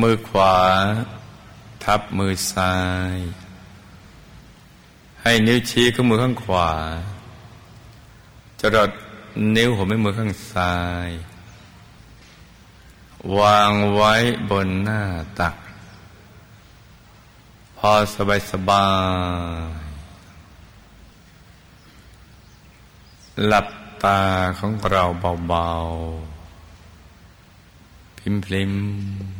มือขวา ทับมือซ้าย ให้นิ้วชี้ข้างมือข้างขวาจรดนิ้วหัวแม่มือข้างซ้าย วางไว้บนหน้าตัก พอสบายสบายหลับตาของเราเบาๆ พิมพลิมพ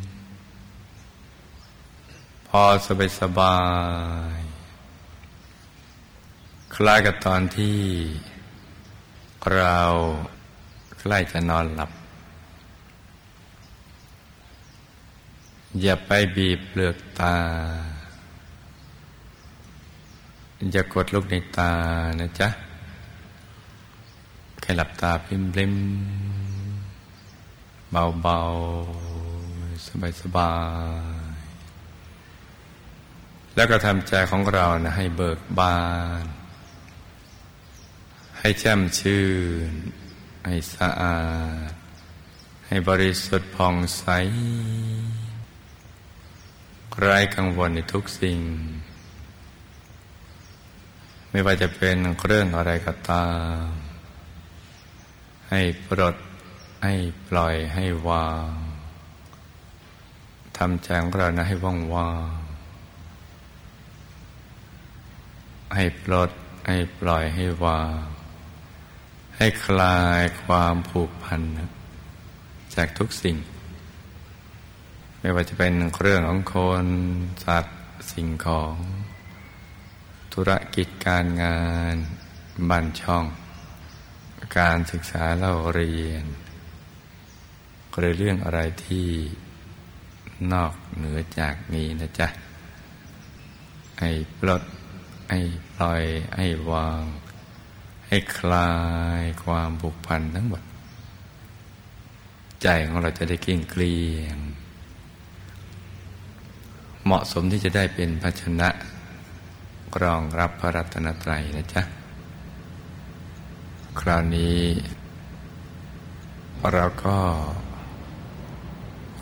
พอสบายสบาย คล้ายกับตอนที่ เราใกล้จะนอนหลับ อย่าไปบีบเปลือกตา อย่ากดลูกในตานะจ๊ะ แค่หลับตาพิมพ์ลิมเบาๆ สบายๆ แล้วก็ทำใจของเรานะให้เบิกบาน ให้แจ่มชื่น ให้สะอาด ให้บริสุทธิ์ผ่องใสไร้กังวลในทุกสิ่ง ไม่ว่าจะเป็นเรื่องอะไรก็ตาม ให้ปลดให้ปล่อยให้วางทำใจของเรานะให้ว่างว่าง ให้ปลด ให้ปล่อยให้วาง ให้คลายความผูกพัน จากทุกสิ่ง ไม่ว่าจะเป็นเรื่องของคน สัตว์ สิ่งของ ธุรกิจการงานบ้านช่อง การศึกษาเล่าเรียนหรือเรื่องอะไรที่นอกเหนือจากนี้นะจ๊ะ ให้ปลด ให้ปล่อยให้วาง ให้คลายความผูกพันทั้งหมด ใจของเราจะได้กิ่งเกลียง เหมาะสมที่จะได้เป็นภาชนะรองรับพระรัตนตรัยนะจ๊ะ คราวนี้ เราก็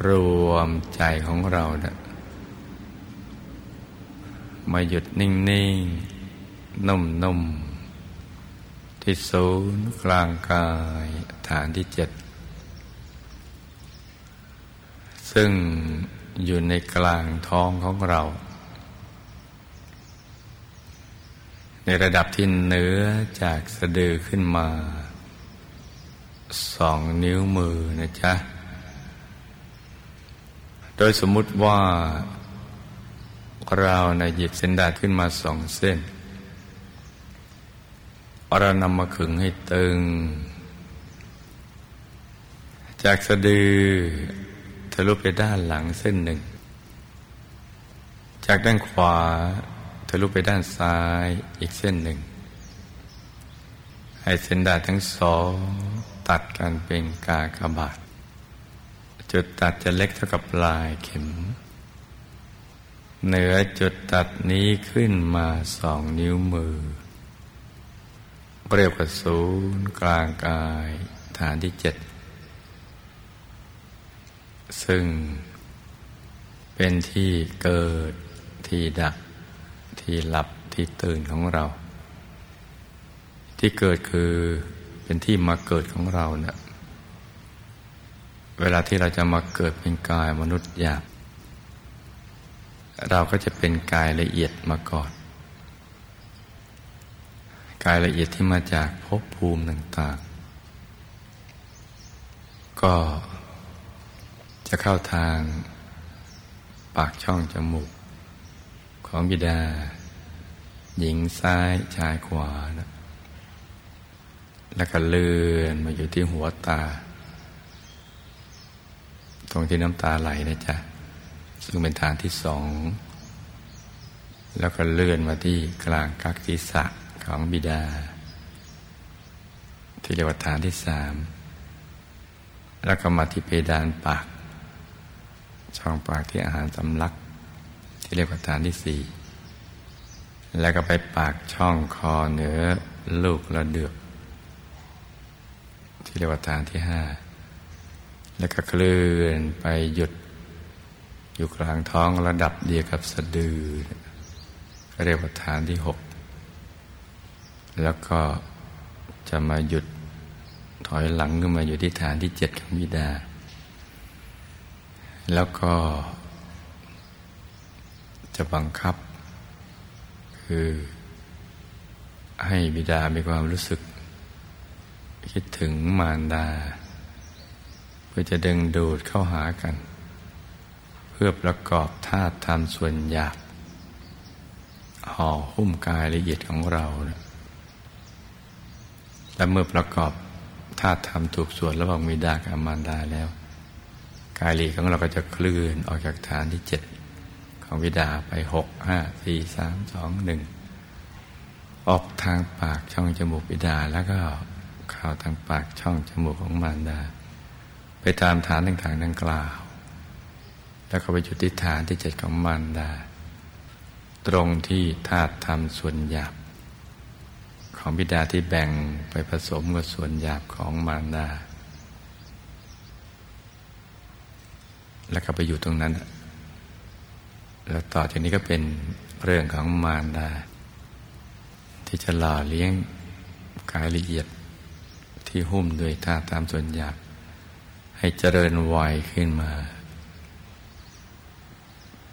รวมใจของเรานะ มาหยุดนิ่งๆ นุ่มๆ ที่ศูนย์กลางกายฐานที่เจ็ด ซึ่งอยู่ในกลางท้องของเรา ในระดับที่เหนือจากสะดือขึ้นมา สองนิ้วมือนะจ๊ะ โดยสมมุติว่า เราในหยิบเส้นดาดขึ้นมาสองเส้นเรานำมาขึงให้ตึง จากสะดือทะลุไปด้านหลังเส้นหนึ่ง จากด้านขวาทะลุไปด้านซ้ายอีกเส้นหนึ่ง ให้เส้นดาดทั้งสองตัดกันเป็นกากบาท จุดตัดจะเล็กเท่ากับปลายเข็ม เหนือจุดตัดนี้ขึ้นมาสองนิ้วมือเรียกว่าศูนย์กลางกายฐานที่เจ็ด ซึ่งเป็นที่เกิดที่ดับที่หลับที่ตื่นของเรา ที่เกิดคือเป็นที่มาเกิดของเราเนะี่ยเวลาที่เราจะมาเกิดเป็นกายมนุษย์หยาบ เราก็จะเป็นกายละเอียดมาก่อน กายละเอียดที่มาจากภพภูมิต่างๆ ก็จะเข้าทางปากช่องจมูก ของบิดา หญิงซ้ายชายขวานะแล้วก็เลื่อนมาอยู่ที่หัวตา ตรงที่น้ำตาไหลนะจ๊ะ ซึ่งเป็นฐานที่สอง แล้วก็เลื่อนมาที่กลางกักศีรษะของบิดา ที่เรียกว่าฐานที่สาม แล้วก็มาที่เพดานปาก ช่องปากที่อาหารสำลัก ที่เรียกว่าฐานที่สี่แล้วก็ไปปากช่องคอเหนือลูกระเดือก ที่เรียกว่าฐานที่ห้าแล้วก็เคลื่อนไปหยุด อยู่กลางท้องระดับเดียวกับสะดือเรียกว่าฐานที่หกแล้วก็จะมาหยุดถอยหลังขึ้นมาอยู่ที่ฐานที่เจ็ดของบิดา แล้วก็จะบังคับ คือ ให้บิดามีความรู้สึก คิดถึงมารดา เพื่อจะดึงดูดเข้าหากัน พื่อประกอบธาตุธรรมส่วนหยาบห่อหุ้มกายละเอียดของเรา และเมื่อประกอบธาตุธรรมถูกส่วนระหว่างมิดากับมารดาแล้ว กายลีของเราก็จะเคลื่อนออกจากฐานที่เจ็ดของวิดาไปหกห้าสี่สามสองหนึ่งออกทางปากช่องจมูกวิดาแล้วก็เข้าทางปากช่องจมูกของมารดา ไปตามฐานต่างๆดังกล่าว แล้วก็ไปจุดที่ฐานที่เจ็ดของมารดา ตรงที่ธาตุธรรมส่วนหยาบ ของบิดาที่แบ่งไปผสมกับส่วนหยาบของมารดา แล้วก็ไปอยู่ตรงนั้น แล้วต่อจากนี้ก็เป็นเรื่องของมารดา ที่จะหล่อเลี้ยงกายละเอียดที่หุ้มด้วยธาตุตามส่วนหยาบให้เจริญวัยขึ้นมา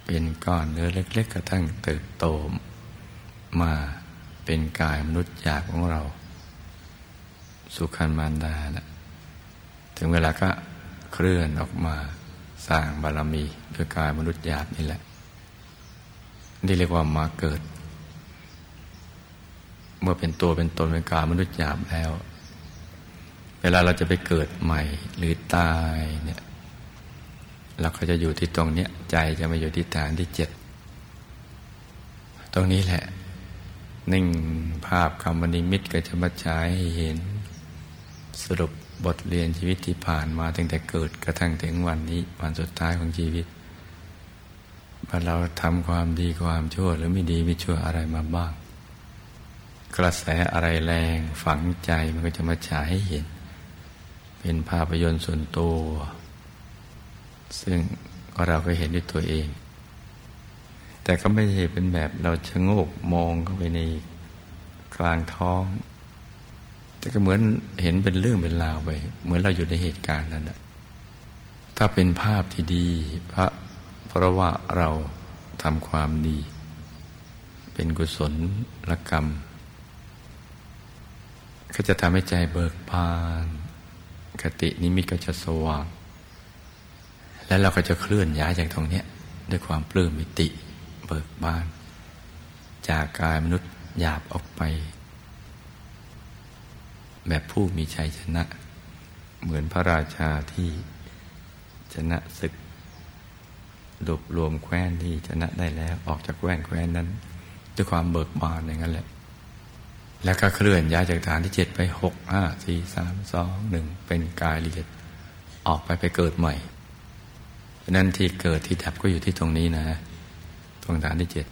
เป็นก้อนเนื้อเล็ก ๆ กระทั่งเติบโตมาเป็นกายมนุษย์หยาบของเรา สุขันมารดานะถึงเวลาก็เคลื่อนออกมาสร้างบารมีด้วยกายมนุษย์หยาบนี่แหละ นี่เรียกว่ามาเกิด เมื่อเป็นตัวเป็นตนเป็นกายมนุษย์หยาบแล้ว เวลาเราจะไปเกิดใหม่หรือตายเนี่ย เราก็จะอยู่ที่ตรงนี้ใจจะมาอยู่ที่ฐานที่เจ็ดตรงนี้แหละ นิ่งภาพคำวนิมิตก็จะมาใช้ให้เห็น สรุปบทเรียนชีวิตที่ผ่านมาตั้งแต่เกิดกระทั่งถึงวันนี้ วันสุดท้ายของชีวิตว่าเราทำความดีความชั่ว หรือไม่ดีไม่ชั่วอะไรมาบ้าง กระแสอะไรแรงฝังใจมันก็จะมาฉายให้เห็น เป็นภาพยนตร์ส่วนตัว ซึ่งเราก็เห็นด้วยตัวเอง แต่ก็ไม่ใช่เป็นแบบเราชะโงกมองเข้าไปในกลางท้อง แต่ก็เหมือนเห็นเป็นเรื่องเป็นราวไป เหมือนเราอยู่ในเหตุการณ์นั้นนะถ้าเป็นภาพที่ดีพระเพราะว่าเราทำความดี เป็นกุศลลกรรม ก็จะทำให้ใจเบิกบานคตินิมิตก็จะสว่าง แล้วเราก็จะเคลื่อนย้ายจากตรงนี้ด้วยความปลื้มมิติ เบิกบาน จากกายมนุษย์หยาบออกไป แบบผู้มีชัยชนะ เหมือนพระราชาที่ชนะศึกรวบรวมแคว้นที่ชนะได้แล้วออกจากแคว้นแคว้นนั้น ด้วยความเบิกบานอย่างนั้นแหละ แล้วก็เคลื่อนย้ายจากฐานที่เจ็ดไปหกห้าสี่สามสองหนึ่งเป็นกายละเอียดออกไปไปเกิดใหม่ นั้นที่เกิดที่ดับก็อยู่ที่ตรงนี้นะ ตรงฐานที่เจ็ด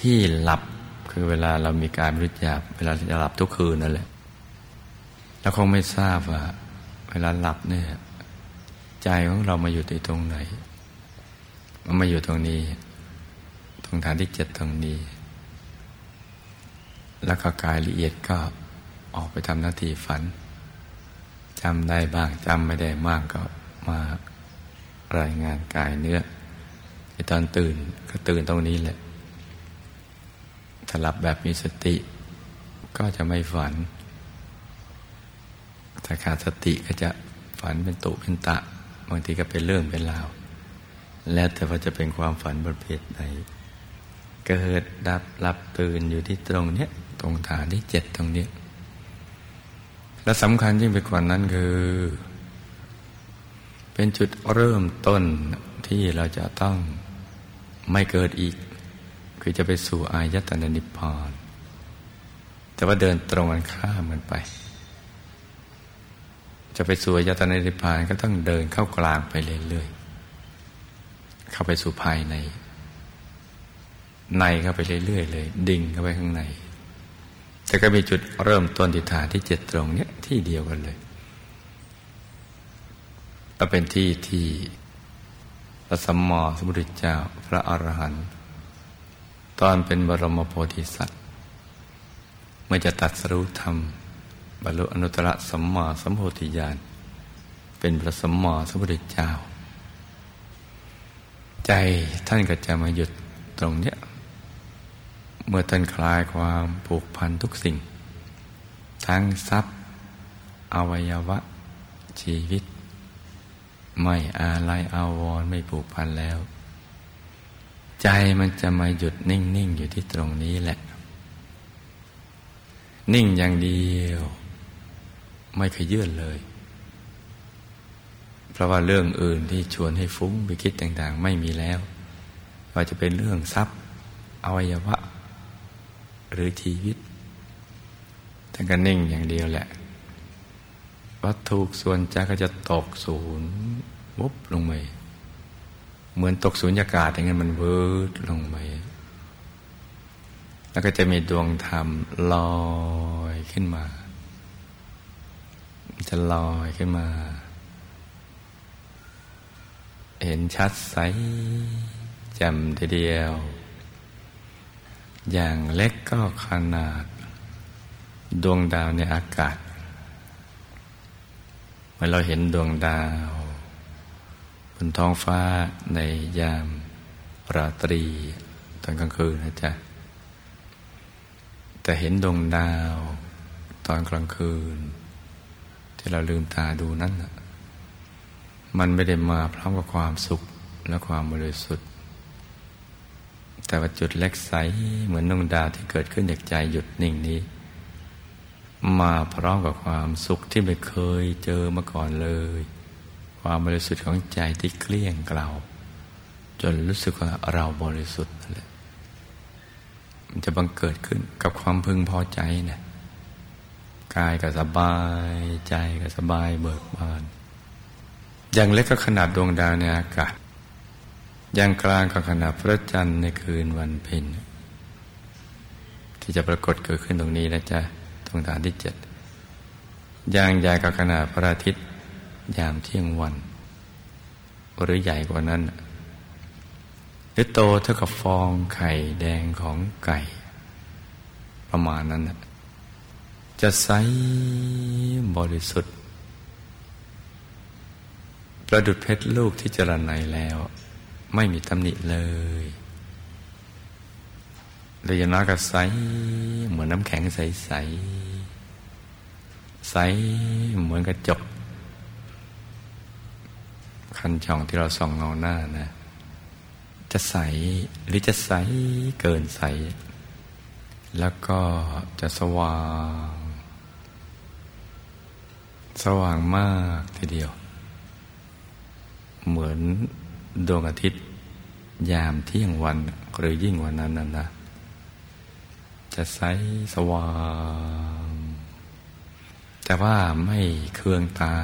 ที่หลับคือเวลาเรามีการบริจาคเวลาจะหลับทุกคืนนั่นแหละแล้วคงไม่ทราบว่า เวลาหลับเนี่ย ใจของเรามาอยู่ที่ตรงไหน มันมาอยู่ตรงนี้ ตรงฐานที่เจ็ดตรงนี้ แล้วก็กายละเอียดก็ออกไปทำหน้าที่ฝันจำได้บ้างจำไม่ได้มากก็มา รายงานกายเนื้อไอตอนตื่นก็ตื่นตรงนี้แหละถ้าหลับแบบมีสติ ก็จะไม่ฝัน ถ้าขาดสติก็จะฝันเป็นตุเป็นตะ บางทีก็เป็นเรื่องเป็นราว แล้วแต่ว่าจะเป็นความฝันประเภทใดเกิดดับหลับตื่นอยู่ที่ตรงเนี้ยตรงฐานที่เจ็ดตรงนี้และสำคัญยิ่งไปกว่านั้นคือ เป็นจุดเริ่มต้นที่เราจะต้องไม่เกิดอีก คือจะไปสู่อายตนะนิพพานแต่ว่าเดินตรงกันข้ามกันไป จะไปสู่อายตนะนิพพานก็ต้องเดินเข้ากลางไปเรื่อยๆเข้าไปสู่ภายใน ในเข้าไปเรื่อยๆเลย ดิ่งเข้าไปข้างในแต่ก็มีจุดเริ่มต้นที่ฐานที่เจ็ดตรงเนี้ยที่เดียวกันเลย ก็เป็นที่ที่พระสัมมาสัมพุทธเจ้าพระอรหันต์ตอนเป็นบรมโพธิสัตว์ เมื่อจะตัดสรุธรรม บรรลุอนุตตรสัมมาสัมโพธิญาณ เป็นพระสัมมาสัมพุทธเจ้า ใจท่านก็จะมาหยุดตรงเนี้ยเมื่อท่านคลายความผูกพันทุกสิ่ง ทั้งทรัพย์ อวัยวะ ชีวิต ไม่อาลัยอาวรไม่ผูกพันแล้ว ใจมันจะมาหยุดนิ่ง ๆ อยู่ที่ตรงนี้แหละ นิ่งอย่างเดียว ไม่เคยยื่นเลย เพราะว่าเรื่องอื่นที่ชวนให้ฟุ้งไปคิดต่าง ๆ ไม่มีแล้วว่าจะเป็นเรื่องทรัพย์อวัยวะ หรือชีวิตแต่ก็นิ่งอย่างเดียวแหละ วัตถุส่วนใจก็จะตกศูนย์วุบลงไปเหมือนตกศูนย์อากาศอย่างนั้นมันเวิร์ดลงไปแล้วก็จะมีดวงธรรมลอยขึ้นมา จะลอยขึ้นมา เห็นชัดใสแจ่มทีเดียว อย่างเล็กก็ขนาด ดวงดาวในอากาศ เมื่อเราเห็นดวงดาวบนท้องฟ้าในยามราตรีตอนกลางคืนนะจ๊ะ แต่เห็นดวงดาวตอนกลางคืน ที่เราลืมตาดูนั้น มันไม่ได้มาพร้อมกับความสุขและความบริสุทธิ์ แต่ว่าจุดเล็กใสเหมือนดวงดาวที่เกิดขึ้นจากใจหยุดนิ่งนี้ มาพร้อมกับความสุขที่ไม่เคยเจอมาก่อนเลย ความบริสุทธิ์ของใจที่เกลี้ยงเกลาจนรู้สึกว่าเราบริสุทธิ์นั่นแหละมันจะบังเกิดขึ้นกับความพึงพอใจนะกายก็สบายใจก็สบายเบิกบาน อย่างเล็กก็ขนาดดวงดาวในอากาศ อย่างกลางก็ขนาดพระจันทร์ในคืนวันเพ็ญที่จะปรากฏเกิดขึ้นตรงนี้นะจ๊ะ งฐานที่เจ็ดอย่างใหญ่กับขนาดพระอาทิตย์ยามเที่ยงวัน หรือใหญ่กว่านั้น หรือโตเท่ากับฟองไข่แดงของไก่ ประมาณนั้น จะใสบริสุทธิ์ ประดุดเพชรลูกที่จรไนแล้ว ไม่มีตำหนิเลย เลยน้อยก็ใส เหมือนน้ำแข็งใสๆใสเหมือนกระจก คันช่องที่เราส่องเงาหน้านะ จะใสหรือจะใสเกินใส แล้วก็จะสว่าง สว่างมากทีเดียว เหมือนดวงอาทิตย์ ยามเที่ยงวันหรือยิ่งวันนั้นนะนะ จะใสสว่าง แต่ว่าไม่เคืองตา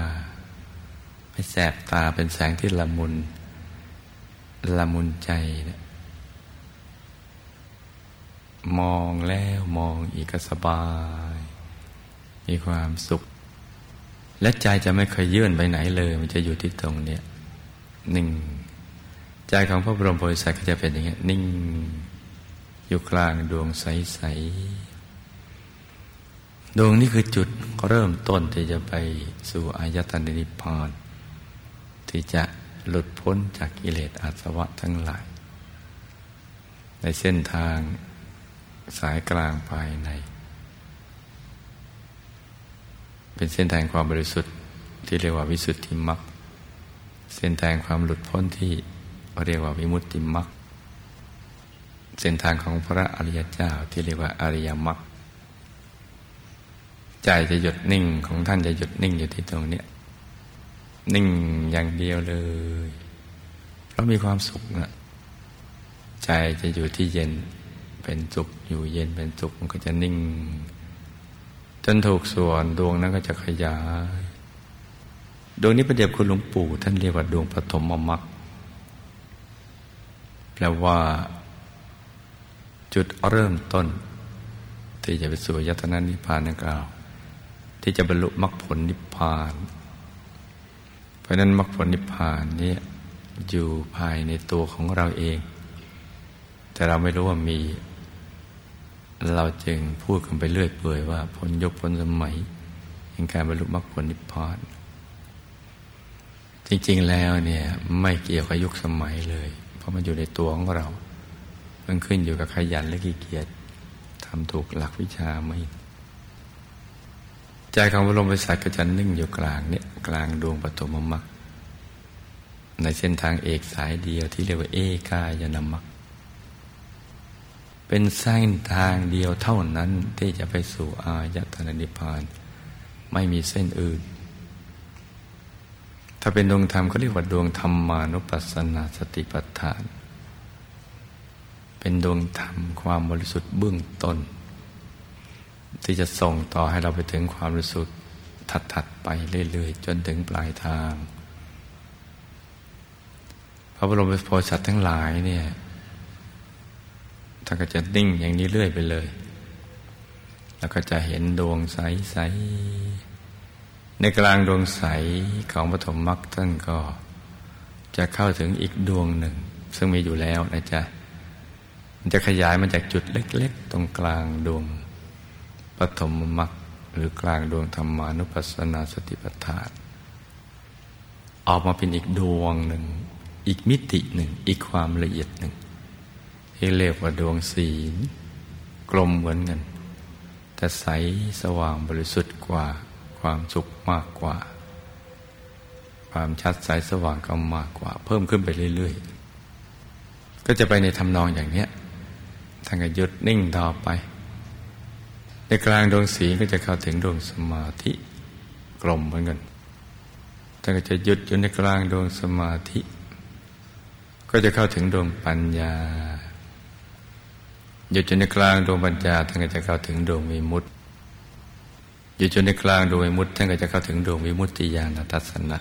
ไม่แสบตาเป็นแสงที่ละมุน ละมุนใจนะมองแล้วมองอีกก็สบาย มีความสุข และใจจะไม่เคยยื่นไปไหนเลย มันจะอยู่ที่ตรงเนี้ยนิ่ง ใจของพระบรมโพธิสัตว์ก็จะเป็นอย่างนี้ยนิ่ง อยู่กลางดวงใส ๆ ดวงนี้คือจุดเริ่มต้นที่จะไปสู่อายตนะนิพพานที่จะหลุดพ้นจากกิเลสอาสวะทั้งหลาย ในเส้นทางสายกลางภายใน เป็นเส้นทางความบริสุทธิ์ที่เรียกว่าวิสุทธิมรรคเส้นทางความหลุดพ้นที่เรียกว่าวิมุตติมรรค เส้นทางของพระอริยเจ้าที่เรียกว่าอริยมรรคใจจะหยุดนิ่งของท่านจะหยุดนิ่งอยู่ที่ตรงนี้นิ่งอย่างเดียวเลยเพราะมีความสุขนะใจจะอยู่ที่เย็นเป็นสุขอยู่เย็นเป็นสุขมันก็จะนิ่ง จนถูกส่วนดวงนั้นก็จะขยายดวงนี้ประเดี๋ยวคุณหลวงปู่ ท่านเรียกว่าดวงปฐมมรรคแปลว่า จุดเริ่มต้น ที่จะไปสู่ยตนานิพพานนั่นกล่าว ที่จะบรรลุมรรคผลนิพพาน เพราะนั้นมรรคผลนิพพานนี้อยู่ภายในตัวของเราเอง แต่เราไม่รู้ว่ามี เราจึงพูดกันไปเรื่อยเปื่อยว่าพ้นยกพ้นสมัยแห่งการบรรลุมรรคผลนิพพาน จริงๆแล้วเนี่ยไม่เกี่ยวกับยุคสมัยเลย เพราะมันอยู่ในตัวของเรา มันขึ้นอยู่กับขยันและขี้เกียจทำถูกหลักวิชาไหมใจของพระลมบริษัทก็จะนิ่งอยู่กลางเนี่ยกลางดวงปฐมมรรคในเส้นทางเอกสายเดียวที่เรียกว่าเอกายนามรรคเป็นเส้นทางเดียวเท่านั้นที่จะไปสู่อายตนะนิพพาน ไม่มีเส้นอื่น ถ้าเป็นดวงธรรมเขาเรียกว่าดวงธรรมานุปัสสนาสติปัฏฐาน เป็นดวงธรรมความบริสุทธิ์เบื้องต้น ที่จะส่งต่อให้เราไปถึงความบริสุทธิ์ถัดๆไปเรื่อยๆ จนถึงปลายทาง พระบรมโพธิสัตว์ทั้งหลายเนี่ยท่านก็จะนิ่งอย่างนี้เรื่อยไปเลย แล้วก็จะเห็นดวงใสๆในกลางดวงใสของปฐมมรรคท่านก็จะเข้าถึงอีกดวงหนึ่ง ซึ่งมีอยู่แล้วนะจ๊ะ มันจะขยายมาจากจุดเล็ก ๆ ตรงกลางดวงปฐมมรรคหรือกลางดวงธรรมานุปัสสนาสติปัฏฐานออกมาเป็นอีกดวงหนึ่ง อีกมิติหนึ่ง อีกความละเอียดหนึ่งที่เรียกว่าดวงศีลกลมเหมือนกันแต่ใสสว่างบริสุทธิ์กว่าความสุขมากกว่า ความชัดใสสว่างก็มากกว่า เพิ่มขึ้นไปเรื่อย ๆ ก็จะไปในทำนองอย่างเนี้ย ท่านก็หยุดนิ่งต่อไป ในกลางดวงศีก็จะเข้าถึงดวงสมาธิกลมเหมือนกันท่านก็จะหยุดอยู่ในกลางดวงสมาธิ ก็จะเข้าถึงดวงปัญญาอยู่จนในกลางดวงปัญญาท่านก็จะเข้าถึงดวงวิมุตติอยู่จนในกลางดวงวิมุตติท่านก็จะเข้าถึงดวงวิมุตติญาณทัศนะ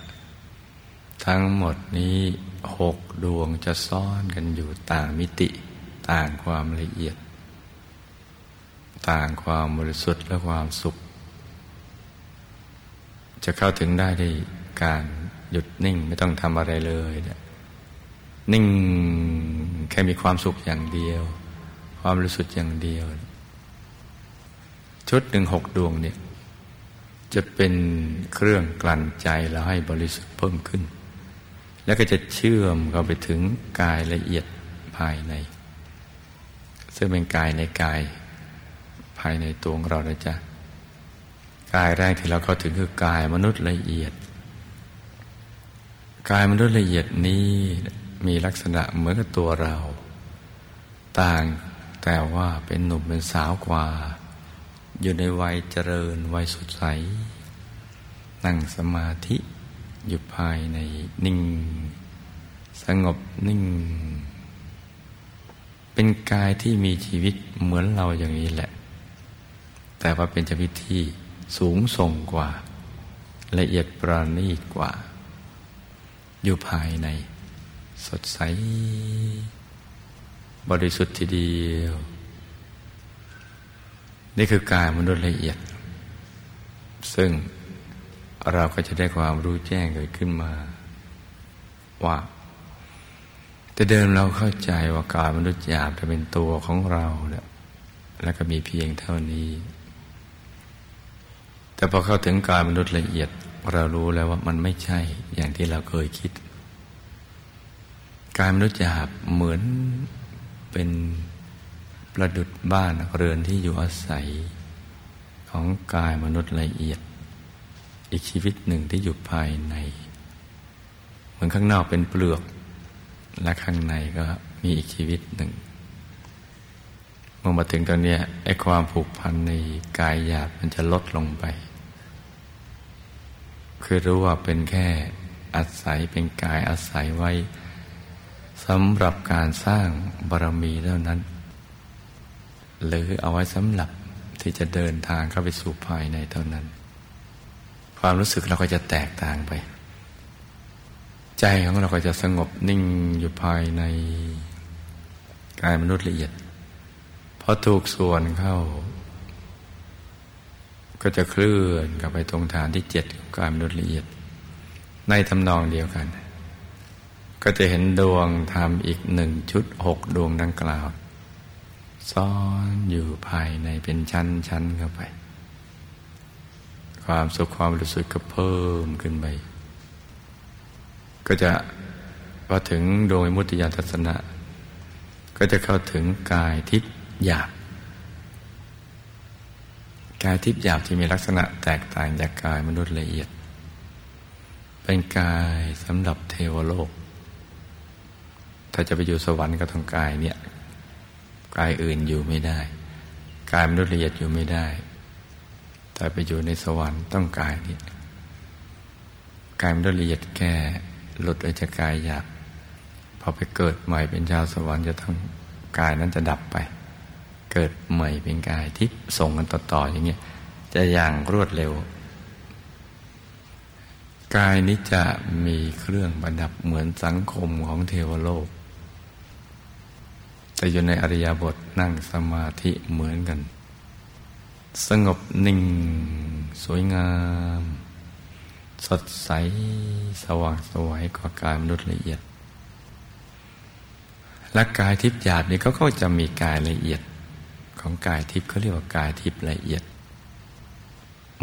ทั้งหมดนี้หกดวงจะซ่อนกันอยู่ต่างมิติ ต่างความละเอียด ต่างความบริสุทธิ์และความสุข จะเข้าถึงได้ด้วยการหยุดนิ่งไม่ต้องทำอะไรเลยนิ่งแค่มีความสุขอย่างเดียว ความรู้สึกอย่างเดียว ชุดหนึ่งหกดวงเนี่ย จะเป็นเครื่องกลั่นใจแล้วให้บริสุทธิ์เพิ่มขึ้น แล้วก็จะเชื่อมเข้าไปถึงกายละเอียดภายใน ซึ่งเป็นกายในกาย ภายในตัวของเรานะจ๊ะกายแรกที่เราเข้าถึงคือกายมนุษย์ละเอียด กายมนุษย์ละเอียดนี้มีลักษณะเหมือนกับตัวเรา ต่างแต่ว่าเป็นหนุ่มเป็นสาวกว่า อยู่ในวัยเจริญวัยสดใส นั่งสมาธิอยู่ภายในนิ่ง สงบนิ่ง เป็นกายที่มีชีวิตเหมือนเราอย่างนี้แหละ แต่ว่าเป็นชีวิตที่สูงส่งกว่า ละเอียดประณีตกว่า อยู่ภายใน สดใส บริสุทธิ์ทีเดียว นี่คือกายมนุษย์ละเอียด ซึ่งเราก็จะได้ความรู้แจ้งเกิดขึ้นมา ว่า แต่เดิมเราเข้าใจว่ากายมนุษย์หยาบจะเป็นตัวของเราเนี่ยแล้วก็มีเพียงเท่านี้ แต่พอเข้าถึงกายมนุษย์ละเอียดเรารู้แล้วว่ามันไม่ใช่อย่างที่เราเคยคิด กายมนุษย์หยาบเหมือนเป็นประดุดบ้านเรือนที่อยู่อาศัย ของกายมนุษย์ละเอียด อีกชีวิตหนึ่งที่อยู่ภายใน เหมือนข้างนอกเป็นเปลือก และข้างในก็มีอีกชีวิตหนึ่ง เมื่อมาถึงตอนนี้ไอ้ความผูกพันในกายหยาบมันจะลดลงไป คือรู้ว่าเป็นแค่อาศัยเป็นกายอาศัยไว้สำหรับการสร้างบารมีเท่านั้น หรือเอาไว้สำหรับที่จะเดินทางเข้าไปสู่ภายในเท่านั้น ความรู้สึกเราก็จะแตกต่างไป ใจของเราก็จะสงบนิ่งอยู่ภายในกายมนุษย์ละเอียดพอถูกส่วนเข้า ก็จะเคลื่อนกลับไปตรงฐานที่เจ็ดของกายมนุษย์ละเอียด ในทำนองเดียวกัน ก็จะเห็นดวงธรรมอีกหนึ่งชุดหกดวงดังกล่าวซ้อนอยู่ภายในเป็นชั้นๆเข้าไป ความสุขความรู้สึกก็เพิ่มขึ้นไป ก็จะพอถึงโดยมุติยาทัศนะ ก็จะเข้าถึงกายทิพย์หยาบ กายทิพย์หยาบที่มีลักษณะแตกต่างจากกายมนุษย์ละเอียด เป็นกายสำหรับเทวโลก ถ้าจะไปอยู่สวรรค์ก็ต้องกายเนี่ยกายอื่นอยู่ไม่ได้ กายมนุษย์ละเอียดอยู่ไม่ได้แต่ไปอยู่ในสวรรค์ต้องกายนี้กายมนุษย์ละเอียดแก่ หลุดออกจากกายหยาบพอไปเกิดใหม่เป็นชาวสวรรค์จะต้องกายนั้นจะดับไป เกิดใหม่เป็นกายที่ส่งกันต่อๆอย่างเงี้ยจะอย่างรวดเร็ว กายนี้จะมีเครื่องประดับเหมือนสังคมของเทวโลก แต่อยู่ในอริยบทนั่งสมาธิเหมือนกัน สงบนิ่ง สวยงาม สดใสสว่างสวยกว่ากายมนุษย์ละเอียด และกายทิพย์หยาบนี่เขาก็จะมีกายละเอียด ของกายทิพย์เขาเรียกว่ากายทิพย์ละเอียด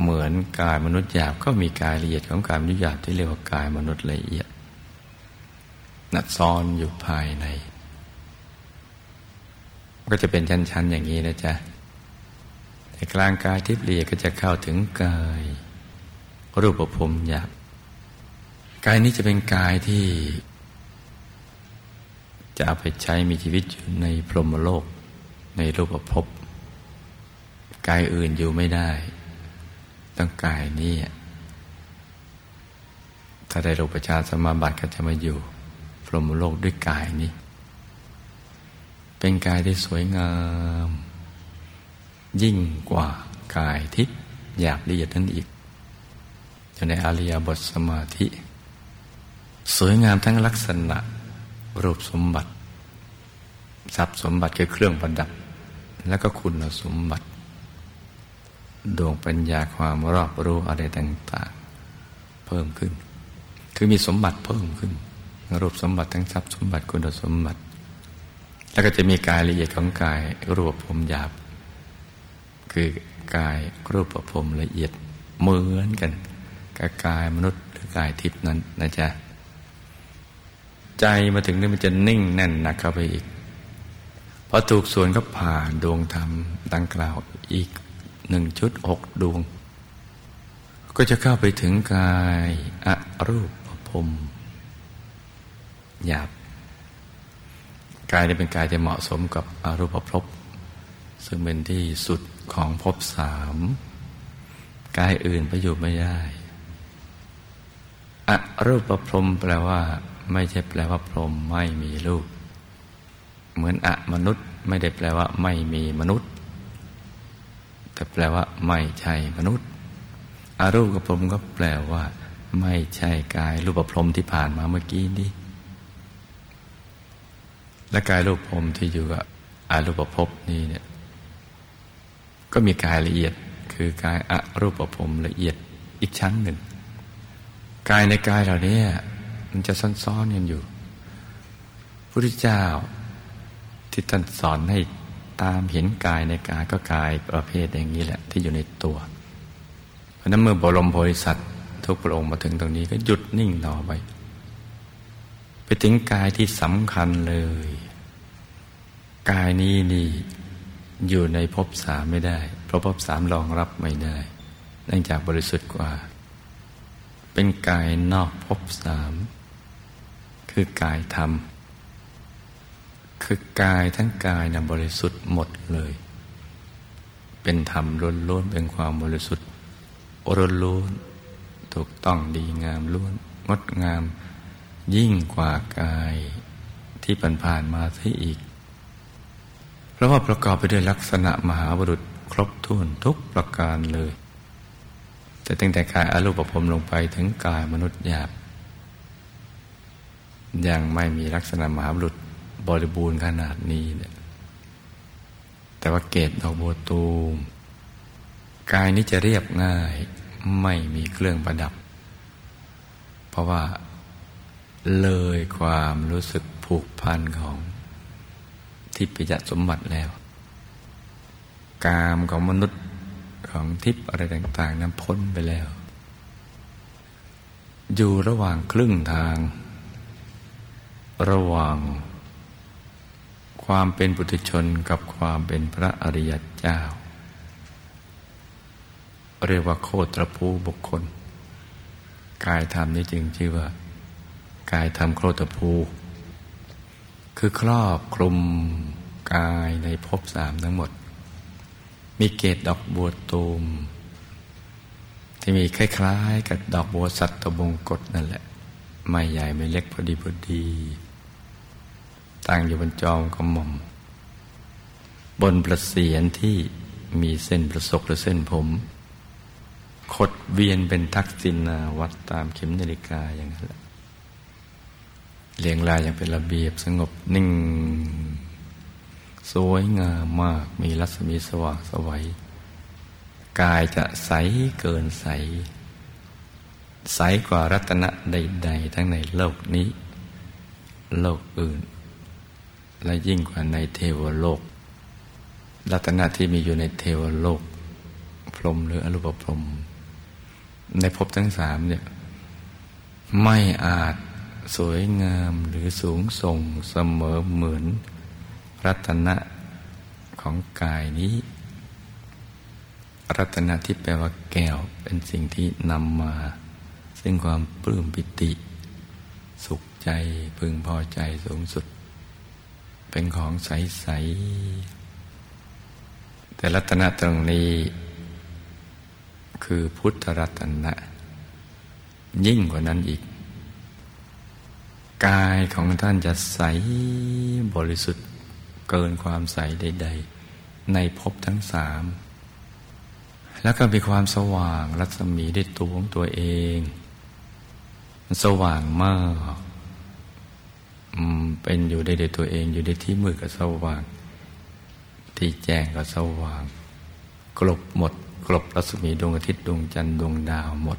เหมือนกายมนุษย์หยาบก็มีกายละเอียดของกายมนุษย์หยาบที่เรียกว่ากายมนุษย์ละเอียด นัดซ้อนอยู่ภายใน ก็จะเป็นชั้นๆอย่างนี้นะจ๊ะแต่กลางกายทิพย์ละเลียดก็จะเข้าถึงกาย รูปภพหยาบกายนี้จะเป็นกายที่ จะเอาไปใช้มีชีวิตอยู่ในพรหมโลกในรูปภพกายอื่นอยู่ไม่ได้ ต้องกายนี้ถ้าได้รูปชาสมาบัติก็จะมาอยู่พรหมโลกด้วยกายนี้ เป็นกายที่สวยงาม ยิ่งกว่ากายทิพย์หยาบละเอียดนั้นอีก อยู่ในอริยบทสมาธิ สวยงามทั้งลักษณะ รูปสมบัติ ทรัพย์สมบัติคือเครื่องประดับ แล้วก็คุณสมบัติ ดวงปัญญาความรอบรู้อะไรต่าง ๆ เพิ่มขึ้น คือมีสมบัติเพิ่มขึ้น รูปสมบัติทั้งทรัพย์สมบัติคุณสมบัติ แล้วก็จะมีกายละเอียดของกายรูปภพหยาบ คือกายรูปภพละเอียดเหมือนกัน กับกายมนุษย์หรือกายทิพย์นั้นนะจ๊ะใจมาถึงนี่มันจะนิ่งแน่นหนักเข้าไปอีกพอถูกส่วนก็ผ่านดวงธรรมดังกล่าวอีกหนึ่งชุดหกดวง ก็จะเข้าไปถึงกายอรูปภพหยาบกายนี้เป็นกายที่เหมาะสมกับอารูปภพซึ่งเป็นที่สุดของภพสามกายอื่นไปอยู่ไม่ได้ รูปประพรมแปลว่า ไม่ใช่แปลว่าพรมไม่มีรูป เหมือนอะมนุษย์ไม่ได้แปลว่า ไม่มีมนุษย์ แต่แปลว่า ไม่ใช่มนุษย์อารูปพรมก็แปลว่า ไม่ใช่กายรูปพรมที่ผ่านมาเมื่อกี้นี้และกายรูปภพที่อยู่กับอารูปภพนี้เนี่ย ก็มีกายละเอียด คือกายอรูปภพละเอียดอีกชั้นหนึ่ง กายในกายเหล่านี้มันจะซ้อนๆกันอยู่พระพุทธเจ้าที่ท่านสอนให้ตามเห็นกายในกายก็กายประเภทอย่างนี้แหละ ที่อยู่ในตัว เพราะนั้นเมื่อบรมโพธิสัตว์ทุกพระองค์มาถึงตรงนี้ก็หยุดนิ่งต่อไป ไปถึงกายที่สำคัญเลย กายนี้นี่อยู่ในภพสามไม่ได้ เพราะภพสามรองรับไม่ได้ เนื่องจากบริสุทธิ์กว่า เป็นกายนอกภพสาม คือกายธรรม คือกายทั้งกายนะบริสุทธิ์หมดเลย เป็นธรรมล้วนๆเป็นความบริสุทธิ์ล้วนๆถูกต้องดีงามล้วนงดงามยิ่งกว่ากายที่ผ่านๆมาซะอีก เพราะว่าประกอบไปด้วยลักษณะมหาบุรุษครบถ้วนทุกประการเลย แต่ตั้งแต่กายอารูปภพลงไปถึงกายมนุษย์หยาบยังไม่มีลักษณะมหาบุรุษบริบูรณ์ขนาดนี้เนี่ยแต่ว่าเกตดอกบัวตูมกายนี้จะเรียบง่ายไม่มีเครื่องประดับ เพราะว่าเลยความรู้สึกผูกพันของทิพยสมบัติแล้ว กามของมนุษย์ ของทิพย์อะไรต่าง ๆ นั้นพ้นไปแล้ว อยู่ระหว่างครึ่งทาง ระหว่าง ความเป็นปุถุชนกับความเป็นพระอริยเจ้า เรียกว่าโคตรภูบุคคล กายธรรมนี้จึงชื่อว่า กายธรรมโคตรภูคือครอบคลุมกายในภพสามทั้งหมด มีเกตดอกบัวตูม ที่มีคล้ายๆ กับดอกบัวสัตตบงกฎนั่นแหละ ไม่ใหญ่ไม่เล็กพอดีพอดี ตั้งอยู่บนจอมกระหม่อม บนประเสียนที่มีเส้นประศกหรือเส้นผม ขดเวียนเป็นทักษิณาวัดตามเข็มนาฬิกาอย่างนั้นแหละเรียงรายอย่างเป็นระเบียบสงบนิ่ง สวยงามมากมีรัศมีสว่างสวัยกายจะใสเกินใส ใสกว่ารัตนะใด ๆ ทั้งในโลกนี้ โลกอื่น และยิ่งกว่าในเทวโลก รัตนะที่มีอยู่ในเทวโลก พรมหรืออรูปพรม ในภพทั้งสามเนี่ยไม่อาจสวยงามหรือสูงส่งเสมอเหมือน รัตนะของกายนี้ รัตนะที่แปลว่าแก้วเป็นสิ่งที่นำมา ซึ่งความปลื้มปิติ สุขใจพึงพอใจสูงสุด เป็นของใส ๆ แต่รัตนะตรงนี้ คือพุทธรัตนะ ยิ่งกว่านั้นอีกกายของท่านจะใสบริสุทธิ์ เกินความใสใด ๆ ในภพทั้งสาม แล้วก็มีความสว่างรัศมีได้ตัวของตัวเอง สว่างมากเป็นอยู่ได้ด้วยตัวเองอยู่ในที่มืดก็สว่าง ที่แจ้งก็สว่าง กลบหมด กลบรัศมีดวงอาทิตย์ดวงจันทร์ดวงดาวหมด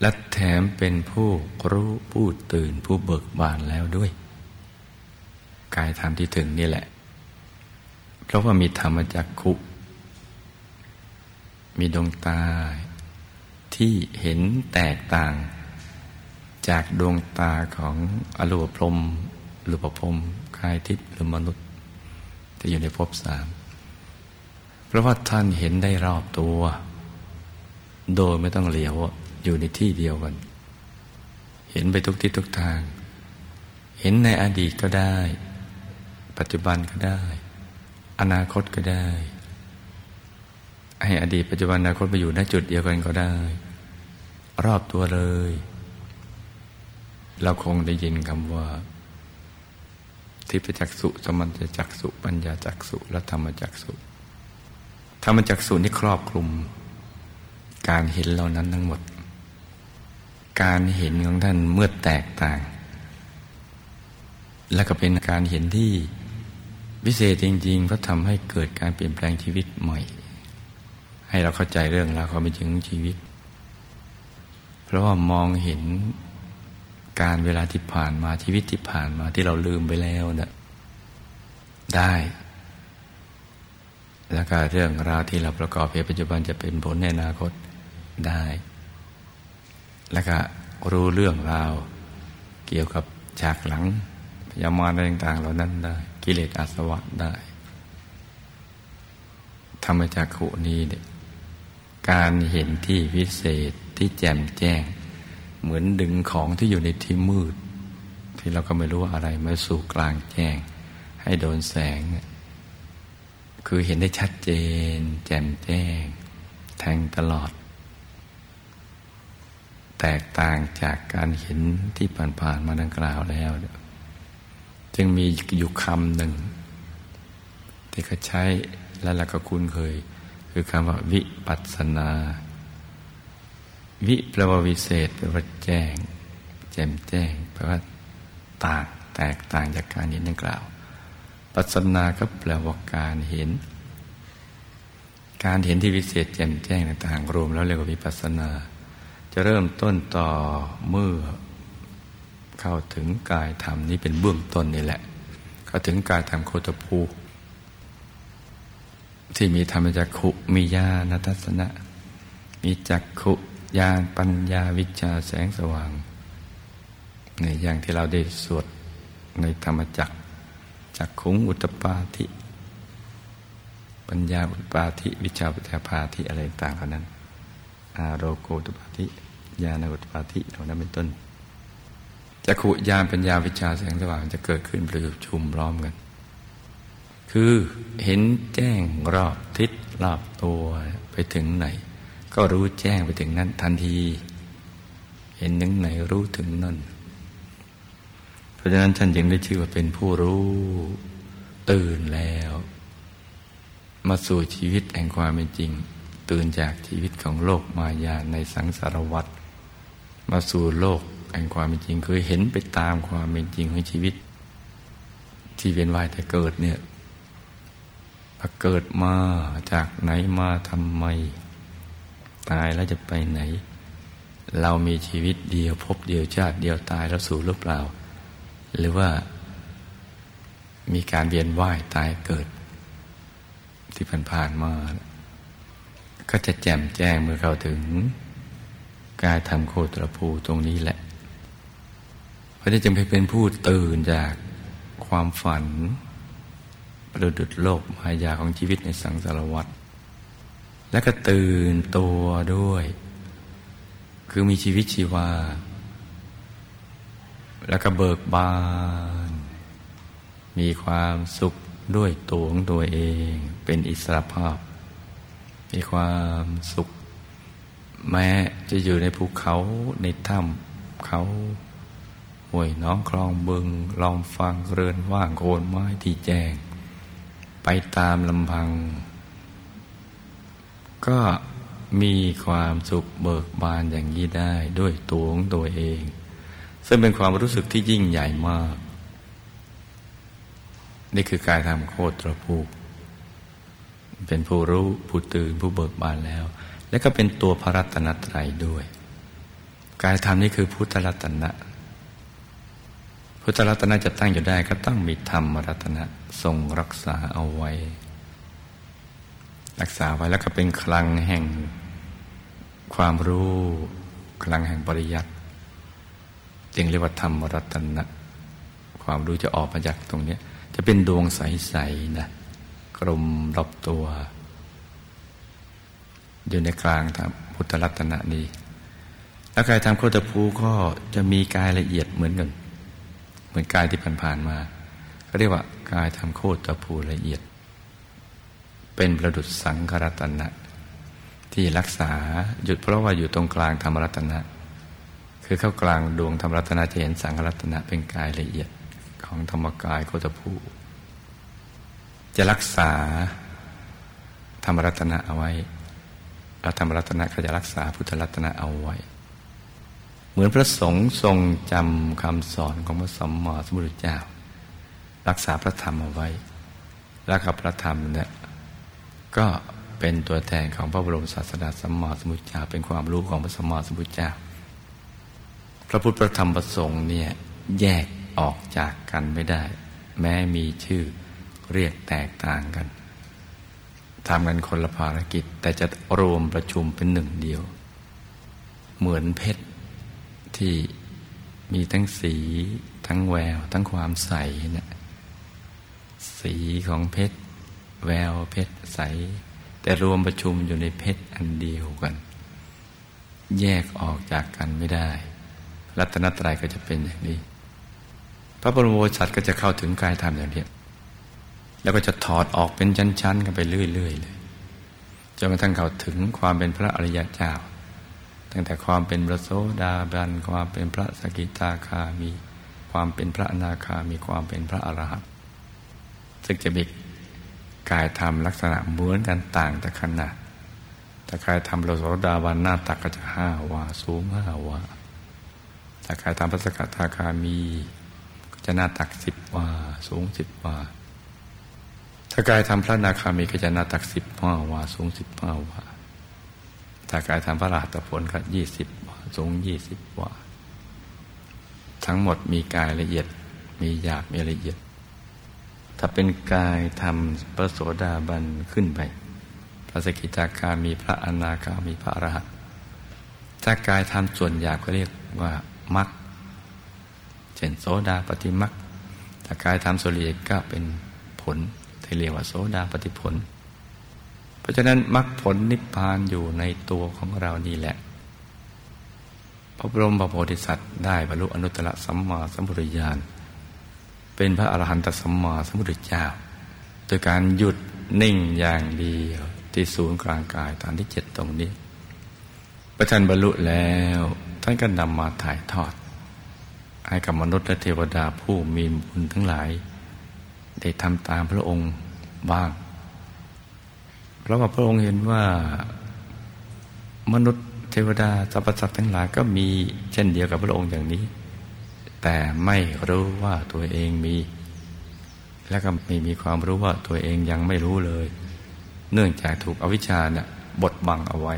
และแถมเป็นผู้รู้ผู้ตื่นผู้เบิกบานแล้วด้วย กายธรรมที่ถึงนี่แหละ เพราะว่ามีธรรมจักขุมีดวงตาที่เห็นแตกต่าง จากดวงตาของอรูปพรมหรือปพรมกายทิพย์หรือมนุษย์ที่อยู่ในภพสามเพราะว่าท่านเห็นได้รอบตัว โดยไม่ต้องเหลียวอยู่ในที่เดียวกัน เห็นไปทุกทิศทุกทาง เห็นในอดีตก็ได้ ปัจจุบันก็ได้ อนาคตก็ได้ ให้อดีตปัจจุบันอนาคตมาอยู่ในจุดเดียวกันก็ได้ รอบตัวเลย เราคงได้ยินคำว่า ทิพจักสุสมัญจักสุ ปัญญาจักสุและธรรมจักสุธรรมจักสุนี่ครอบคลุม การเห็นเหล่านั้นทั้งหมด การเห็นของท่านเมื่อแตกต่างและก็เป็นการเห็นที่ วิเศษจริงๆเพราะทำให้เกิดการเปลี่ยนแปลงชีวิตใหม่ ให้เราเข้าใจเรื่องราวความเป็นจริงของชีวิต เพราะว่ามองเห็นการเวลาที่ผ่านมาชีวิตที่ผ่านมาที่เราลืมไปแล้วเนะ่ยได้ แล้วก็เรื่องราวที่เราประกอบในปัจจุบันจะเป็นผลในอนาคตได้ แล้วก็รู้เรื่องราวเกี่ยวกับฉากหลังพยามารต่างๆเหล่านั้นได้ กิเลสอาสวะได้ธรรมจักขุนี้เนี่ยการเห็นที่วิเศษที่แจ่มแจ้ง เหมือนดึงของที่อยู่ในที่มืด ที่เราก็ไม่รู้อะไรมาสู่กลางแจ้ง ให้โดนแสง คือเห็นได้ชัดเจน แจ่มแจ้ง แทงตลอด แตกต่างจากการเห็นที่ผ่านๆมาดังกล่าวแล้ว จึงมีอยู่คำหนึ่งที่เขาใช้และเราก็คุ้นเคย คือคำว่าวิปัสนา วิแปลว่าวิเศษแปลว่าแจ้ง แจ่มแจ้งแปลว่าต่างแตกต่างจากการเห็นดังกล่าว ปัสนาก็แปลว่าการเห็น การเห็นที่วิเศษแจ่มแจ้งต่างรวมแล้วเรียกว่าวิปัสนา จะเริ่มต้นต่อเมื่อ เข้าถึงกายธรรมนี้เป็นเบื้องต้นนี่แหละ เข้าถึงกายธรรมโคตภูที่มีธรรมจักขุมีญาณทัศนะ มีจักขุญาณปัญญาวิชาแสงสว่าง ในอย่างที่เราได้สวดในธรรมจักจักขุงอุตปาธิ ปัญญาอุตปาธิ วิชาปุถาภาธิอะไรต่างๆเหล่านั้น อาโรโกอุตปาธิญาณอุตปาธิเหล่านั้นเป็นต้น จักขุญาณปัญญาวิชาแสงสว่างจะเกิดขึ้นประชุมร้อมกัน คือเห็นแจ้งรอบทิศรอบตัวไปถึงไหน ก็รู้แจ้งไปถึงนั้นทันที เห็นถึงไหนรู้ถึงนั่น เพราะฉะนั้นท่านจึงได้ชื่อว่าเป็นผู้รู้ตื่นแล้ว มาสู่ชีวิตแห่งความเป็นจริง ตื่นจากชีวิตของโลกมายาในสังสารวัฏมาสู่โลก แห่งความเป็นจริงคือเห็นไปตามความเป็นจริงของชีวิต ที่เวียนว่ายแต่เกิดเนี่ยเกิดมาจากไหนมาทำไม ตายแล้วจะไปไหน เรามีชีวิตเดียวพบเดียวชาติเดียวตายแล้วสู่หรือเปล่า หรือว่ามีการเวียนว่ายตายเกิด ที่ผ่านๆมา ก็จะแจ่มแจ้งเมื่อเข้าถึงกายทำโคตรภูตรงนี้แหละ ราะจะจึงไปเป็นผู้ตื่นจากความฝัน ประดุดโลกมายาของชีวิตในสังสารวัฏและก็ตื่นตัวด้วย คือมีชีวิตชีวา แล้วก็เบิกบาน มีความสุขด้วยตัวของตัวเอง เป็นอิสระภาพ มีความสุข แม้จะอยู่ในภูเขาในถ้ำเขา ห่วยน้องคลองบึง ลองฟังเรือนว่างโคนไม้ที่แจ้ง ไปตามลำพัง ก็มีความสุขเบิกบานอย่างนี้ได้ด้วยตัวของตัวเอง ซึ่งเป็นความรู้สึกที่ยิ่งใหญ่มาก นี่คือการทำโคตรภูเป็นผู้รู้ผู้ตื่นผู้เบิกบานแล้ว และก็เป็นตัวพระรัตนตรัยด้วย การทำนี่คือพุทธรัตนะ พุทธรัตนะจะตั้งอยู่ได้ก็ต้องมีธรรมรัตนะทรงรักษาเอาไว้ รักษาไว้แล้วก็เป็นคลังแห่งความรู้คลังแห่งปริยัติจึงเรียกว่าธรรมรัตนะ ความรู้จะออกมาจากตรงนี้ จะเป็นดวงใสๆนะกลมรอบตัว อยู่ในกลางธรรมพุทธรัตนะนี้ แล้วกายธรรมโคตรภูก็จะมีกายละเอียดเหมือนกัน เหมือนกายที่ผ่านๆมาเขาเรียกว่ากายทำโคตรภูละเอียด เป็นประดุษสังครัตนะ ที่รักษาหยุดเพราะว่าอยู่ตรงกลางธรรมรัตนะ คือเข้ากลางดวงธรรมรัตนะจะเห็นสังครัตนะเป็นกายละเอียดของธรรมกายโคตรภูจะรักษาธรรมรัตนะเอาไว้แล้วธรรมรัตนะก็จะรักษาพุทธรัตนะเอาไว้ เหมือนพระสงฆ์ทรงจำคำสอนของพระสัมมาสัมพุทธเจ้า รักษาพระธรรมเอาไว้ แล้วกับพระธรรมเนี่ยก็เป็นตัวแทนของพระบรมศาสดาสัมมาสัมพุทธเจ้า เป็นความรู้ของพระสัมมาสัมพุทธเจ้า พระพุทธพระธรรมพระสงฆ์เนี่ยแยกออกจากกันไม่ได้ แม้มีชื่อเรียกแตกต่างกันทำกันคนละภารกิจ แต่จะรวมประชุมเป็นหนึ่งเดียว เหมือนเพชร ที่มีทั้งสี ทั้งแวว ทั้งความใสเนะี่ยสีของเพชร แววเพชรใส แต่รวมประชุมอยู่ในเพชรอันเดียวกัน แยกออกจากกันไม่ได้ รัตนตรัยก็จะเป็นอย่างนี้ พระบรมโอษฐ์ก็จะเข้าถึงกายธรรมอย่างนี้แล้วก็จะถอดออกเป็นชั้นๆกันไปเรื่อยๆเลยจนกระทั่งเข้าถึงความเป็นพระอริยเจ้า ตั้งแต่ความเป็นพระโสดาบันความเป็นพระสกิทาคามี ความเป็นพระอนาคามีความเป็นพระอรหันต์ซึ่งจะมีกายธรรมลักษณะเหมือนกันต่างแต่ขนาดแต่กายธรรมพระโสดาบันหน้าตักก็จะห้าวาสูงห้าวาแต่กายธรรมพระสกิทาคามี ก็จะหน้าตักสิบวาสูงสิบวาถ้ากายทำพระนาคามีก็จะหน้าตักสิบห้าวาสูงสิบห้าวา ถ้ากายทำพระราตผลก็ยี่สิบวาสูงยี่สิบว่า ทั้งหมดมีกายละเอียด มีหยาบมีละเอียด ถ้าเป็นกายทำพระโสดาบันขึ้นไป พระสกิทาคามีพระอนาคามีพระอรหันต์ถ้ากายทำส่วนหยาบก็เรียกว่ามัคเช่นโสดาปฏิมัคถ้ากายทำส่วนละเอียดก็เป็นผลที่เรียกว่าโสดาปฏิผล เพราะฉะนั้นมรรคผลนิพพานอยู่ในตัวของเรานี่แหละ พระบรมพระโพธิสัตว์ได้บรรลุอนุตตรสัมมาสัมพุทธญาณเป็นพระอรหันตสัมมาสัมพุทธเจ้า โดยการหยุดนิ่งอย่างเดียวที่ศูนย์กลางกายตอนที่เจ็ดตรงนี้ พระท่านบรรลุแล้ว ท่านก็นำมาถ่ายทอด ให้กับมนุษย์และเทวดาผู้มีบุญทั้งหลาย ได้ทำตามพระองค์บ้าง เพราะว่าพระองค์เห็นว่ามนุษย์เทวดาสรรพสัตว์ทั้งหลายก็มีเช่นเดียวกับพระองค์อย่างนี้ แต่ไม่รู้ว่าตัวเองมี และก็ไม่มีความรู้ว่าตัวเองยังไม่รู้เลย เนื่องจากถูกอวิชชาเนี่ยบดบังเอาไว้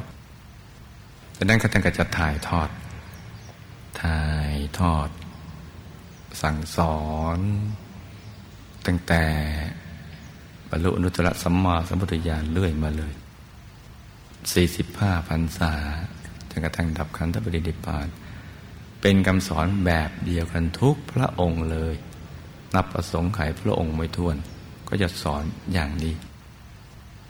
ดังนั้นก็ท่านก็จะถ่ายทอด ถ่ายทอด สั่งสอน ตั้งแต่ รรลุอนุตตรสัมมาสัมพุทธญาณเรื่อยมาเลยสี่สิบห้าพรรษาจนกระทั่งดับขันธปรินิพพาน เป็นคำสอนแบบเดียวกันทุกพระองค์เลย นับประสงค์ไขพระองค์ไม่ท้วน ก็จะสอนอย่างนี้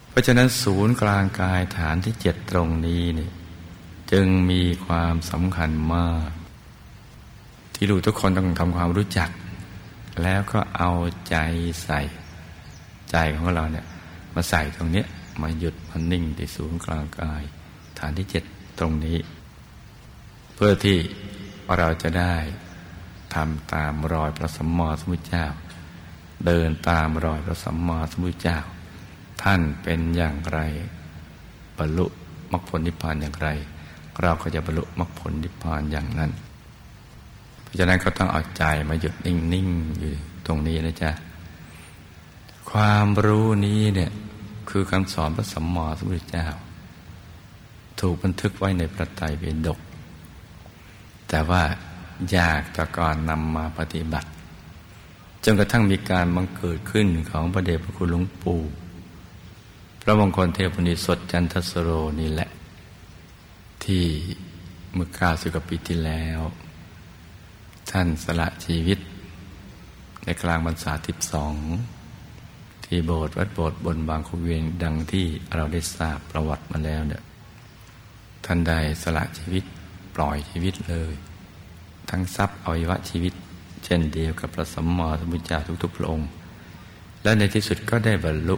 เพราะฉะนั้นศูนย์กลางกายฐานที่เจ็ดตรงนี้นี่จึงมีความสำคัญมาก ที่ลูกทุกคนต้องทำความรู้จัก แล้วก็เอาใจใส่ ใจของเราเนี่ยมาใส่ตรงเนี้ยมาหยุดมันนิ่งที่ศูนย์กลางกาย ฐานที่เจ็ดตรงนี้ เพื่อที่เราจะได้ทำตามรอยพระสัมมาสัมพุทธเจ้า เดินตามรอยพระสัมมาสัมพุทธเจ้า ท่านเป็นอย่างไร บรรลุมรรคผลนิพพานอย่างไร เราก็จะบรรลุมรรคผลนิพพานอย่างนั้น เพราะฉะนั้นก็ต้องเอาใจมาหยุดนิ่งๆอยู่ตรงนี้นะจ๊ะ ความรู้นี้เนี่ยคือคำสอนพระสัมมาสัมพุทธเจ้า ถูกบันทึกไว้ในพระไตรปิฎกแต่ว่าอยากจะก่อนนำมาปฏิบัติ จนกระทั่งมีการบังเกิดขึ้นของพระเดชพระคุณหลวงปู่ พระมงคลเทพนิสดจันทสโรนี่แหละ ที่เมื่อก้าสิบกว่าปีที่แล้ว ท่านสละชีวิต ในกลางบรรษาทิพสอง ที่โบสถ์วัดโบสถ์บนบางคูเวียงดังที่เราได้ทราบประวัติมาแล้วเนี่ยท่านได้สละชีวิตปล่อยชีวิตเลย ทั้งทรัพย์อวัยวะชีวิต เช่นเดียวกับพระสัมมาสัมพุทธเจ้าทุกๆพระองค์ และในที่สุดก็ได้บรรลุ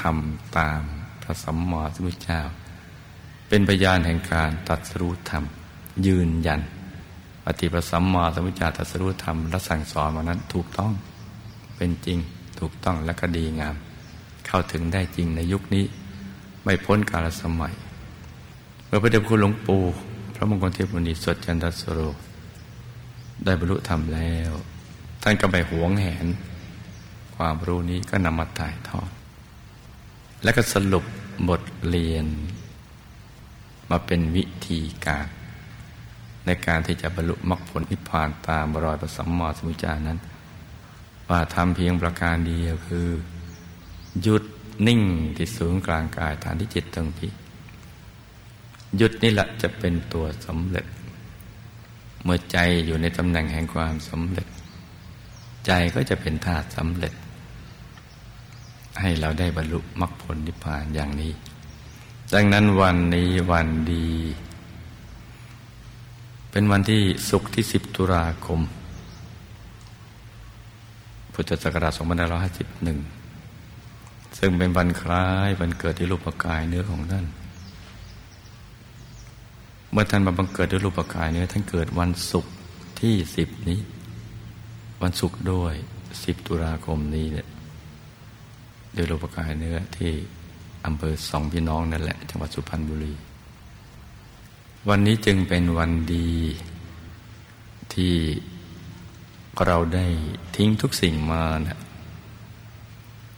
ทำตามพระสัมมาสัมพุทธเจ้า เป็นพยานแห่งการตัดสู้ธรรม ยืนยันปฏิปสัมมาสัมพุทธาตรัสรู้ธรรมและสั่งสอนมานั้นถูกต้องเป็นจริง ถูกต้องและก็ดีงาม เข้าถึงได้จริงในยุคนี้ ไม่พ้นกาลสมัย เมื่อพระเดชคุณหลวงปู่พระมงคลเทพมุนีสดจันทสโร ได้บรรลุธรรมแล้ว ท่านก็ไปหวงแหน ความรู้นี้ก็นำมาถ่ายทอดและก็สรุปบทเรียน มาเป็นวิธีการในการที่จะบรรลุมรรคผลนิพพานตามรอยพระสัมมาสัมพุทธเจ้านั้น ว่าทำเพียงประการเดียวคือ หยุดนิ่งที่ศูนย์กลางกายฐานที่จิตตรงที่หยุดนี่แหละจะเป็นตัวสำเร็จ เมื่อใจอยู่ในตำแหน่งแห่งความสำเร็จ ใจก็จะเป็นธาตุสำเร็จ ให้เราได้บรรลุมรรคผลนิพพานอย่างนี้ ดังนั้นวันนี้วันดี เป็นวันที่ศุกร์ที่สิบตุลาคม พุทธศักราช2551 ซึ่งเป็นวันคล้ายวันเกิดที่รูปกายเนื้อของท่าน เมื่อท่านมาบังเกิดด้วยรูปกายเนี่ยท่านเกิดวันศุกร์ที่สิบนี้ วันศุกร์ด้วยสิบตุลาคมนี้เนี่ยโดยรูปกายเนื้อที่อำเภอสองพี่น้องนั่นแหละ จังหวัดสุพรรณบุรี วันนี้จึงเป็นวันดีที่ เราได้ทิ้งทุกสิ่งมานะ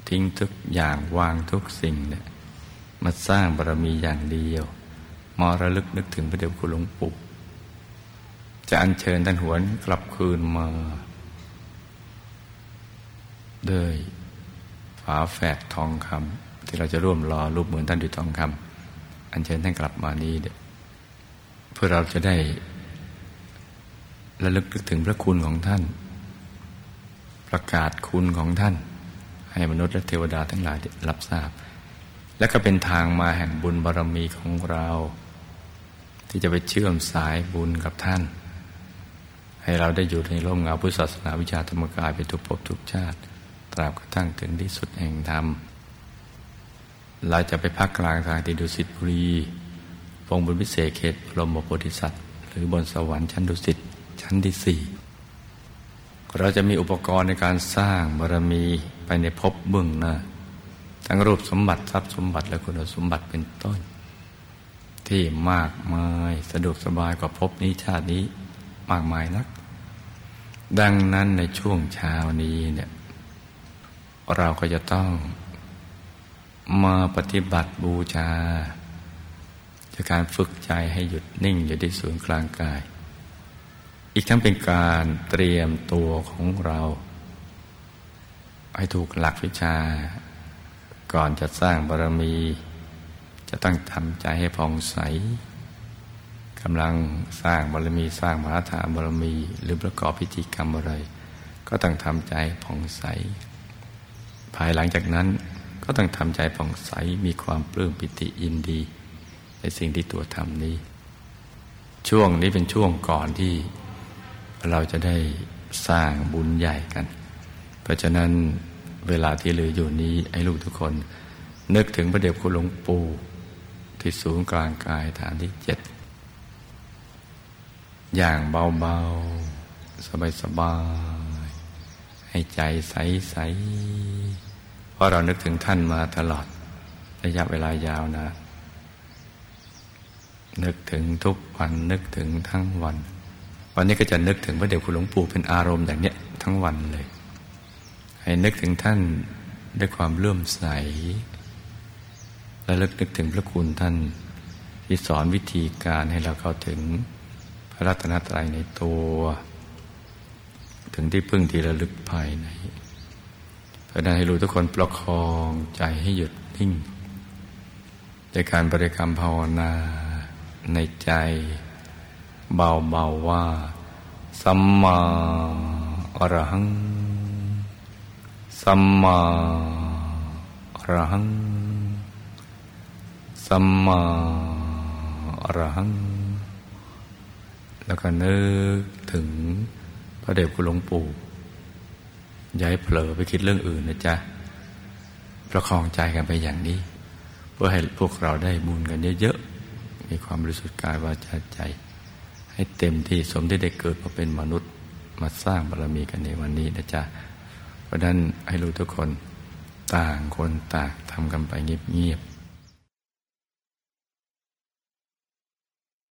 ทิ้งทุกอย่างวางทุกสิ่งเนะี่ยมาสร้างบารมีอย่างเดียวมาระลึกนึกถึงพระเดชคุณหลวงปู่จะอัญเชิญท่านหวนกลับคืนมาด้วยฝาแฝดทองคำที่เราจะร่วมรอรูปเหมือนท่านด้วยทองคำอัญเชิญท่านกลับมานี้เพื่อเราจะได้ระลึกนึกถึงพระคุณของท่าน ประกาศคุณของท่าน ให้มนุษย์และเทวดาทั้งหลายรับทราบ และก็เป็นทางมาแห่งบุญบารรมีของเรา ที่จะไปเชื่อมสายบุญกับท่าน ให้เราได้อยู่ในร่มเงาพุทธศาสนาวิชาธรรมกายไปทุกภพทุกชาติ ตราบกระทั่งถึงที่สุดแห่งธรรมเราจะไปพักกลางทางที่ดุสิตบุรีพงบุญพิเศษเขตบรมโพธิสัตว์ หรือบนสวรรค์ชั้นดุสิตชั้นที่สี่ เราจะมีอุปกรณ์ในการสร้างบารมีไปในภพเบื้องหน้า ทั้งรูปสมบัติทรัพย์สมบัติและคุณสมบัติเป็นต้น ที่มากมายสะดวกสบายกว่าภพนี้ชาตินี้มากมายนัก ดังนั้นในช่วงเช้านี้เนี่ยเราก็จะต้องมาปฏิบัติบูชาจากการฝึกใจให้หยุดนิ่งอยู่ที่ศูนย์กลางกาย อีกทั้งเป็นการเตรียมตัวของเรา ให้ถูกหลักวิชา ก่อนจะสร้างบารมี จะต้องทำใจให้ผ่องใสกำลังสร้างบารมีสร้างมหาฐานบารมี หรือประกอบพิธีกรรมอะไร ก็ต้องทำใจผ่องใส ภายหลังจากนั้นก็ต้องทำใจผ่องใสมีความปลื้มปิติยินดี ในสิ่งที่ตัวทำนี้ ช่วงนี้เป็นช่วงก่อนที่ เราจะได้สร้างบุญใหญ่กัน เพราะฉะนั้นเวลาที่เหลืออยู่นี้ให้ลูกทุกคน นึกถึงพระเดชคุณหลวงปู่ที่สูงกลางกายฐานที่เจ็ดอย่างเบาๆ สบายๆ ให้ใจใสๆ เพราะเรานึกถึงท่านมาตลอดระยะเวลายาวนะ นึกถึงทุกวันนึกถึงทั้งวัน วันนี้ก็จะนึกถึงพระเดชคุณหลวงปู่เป็นอารมณ์อย่างเนี้ยทั้งวันเลย ให้นึกถึงท่านด้วยความเลื่อมใส และลึกนึกถึงพระคุณท่านที่สอนวิธีการให้เราเข้าถึงพระรัตนตรัยในตัว ถึงที่พึ่งที่ระลึกภายในเพราะนั้นให้รู้ทุกคนประคองใจให้หยุดนิ่งในการบริกรรมภาวนาในใจ เบาๆว่า สัมมาอรหัง สัมมาอรหัง สัมมาอรหัง แล้วก็นึกถึงพระเดชคุณหลวงปู่ย้ายเผลอไปคิดเรื่องอื่นนะจ๊ะ ประคองใจกันไปอย่างนี้ เพื่อให้พวกเราได้บุญกันเยอะๆ มีความรู้สึกกายวาจาใจ ให้เต็มที่สมที่ได้เกิดมาเป็นมนุษย์มาสร้างบารมีกันในวันนี้นะจ๊ะ เพราะนั้นให้รู้ทุกคนต่างคนต่างทำกันไปเงียบๆ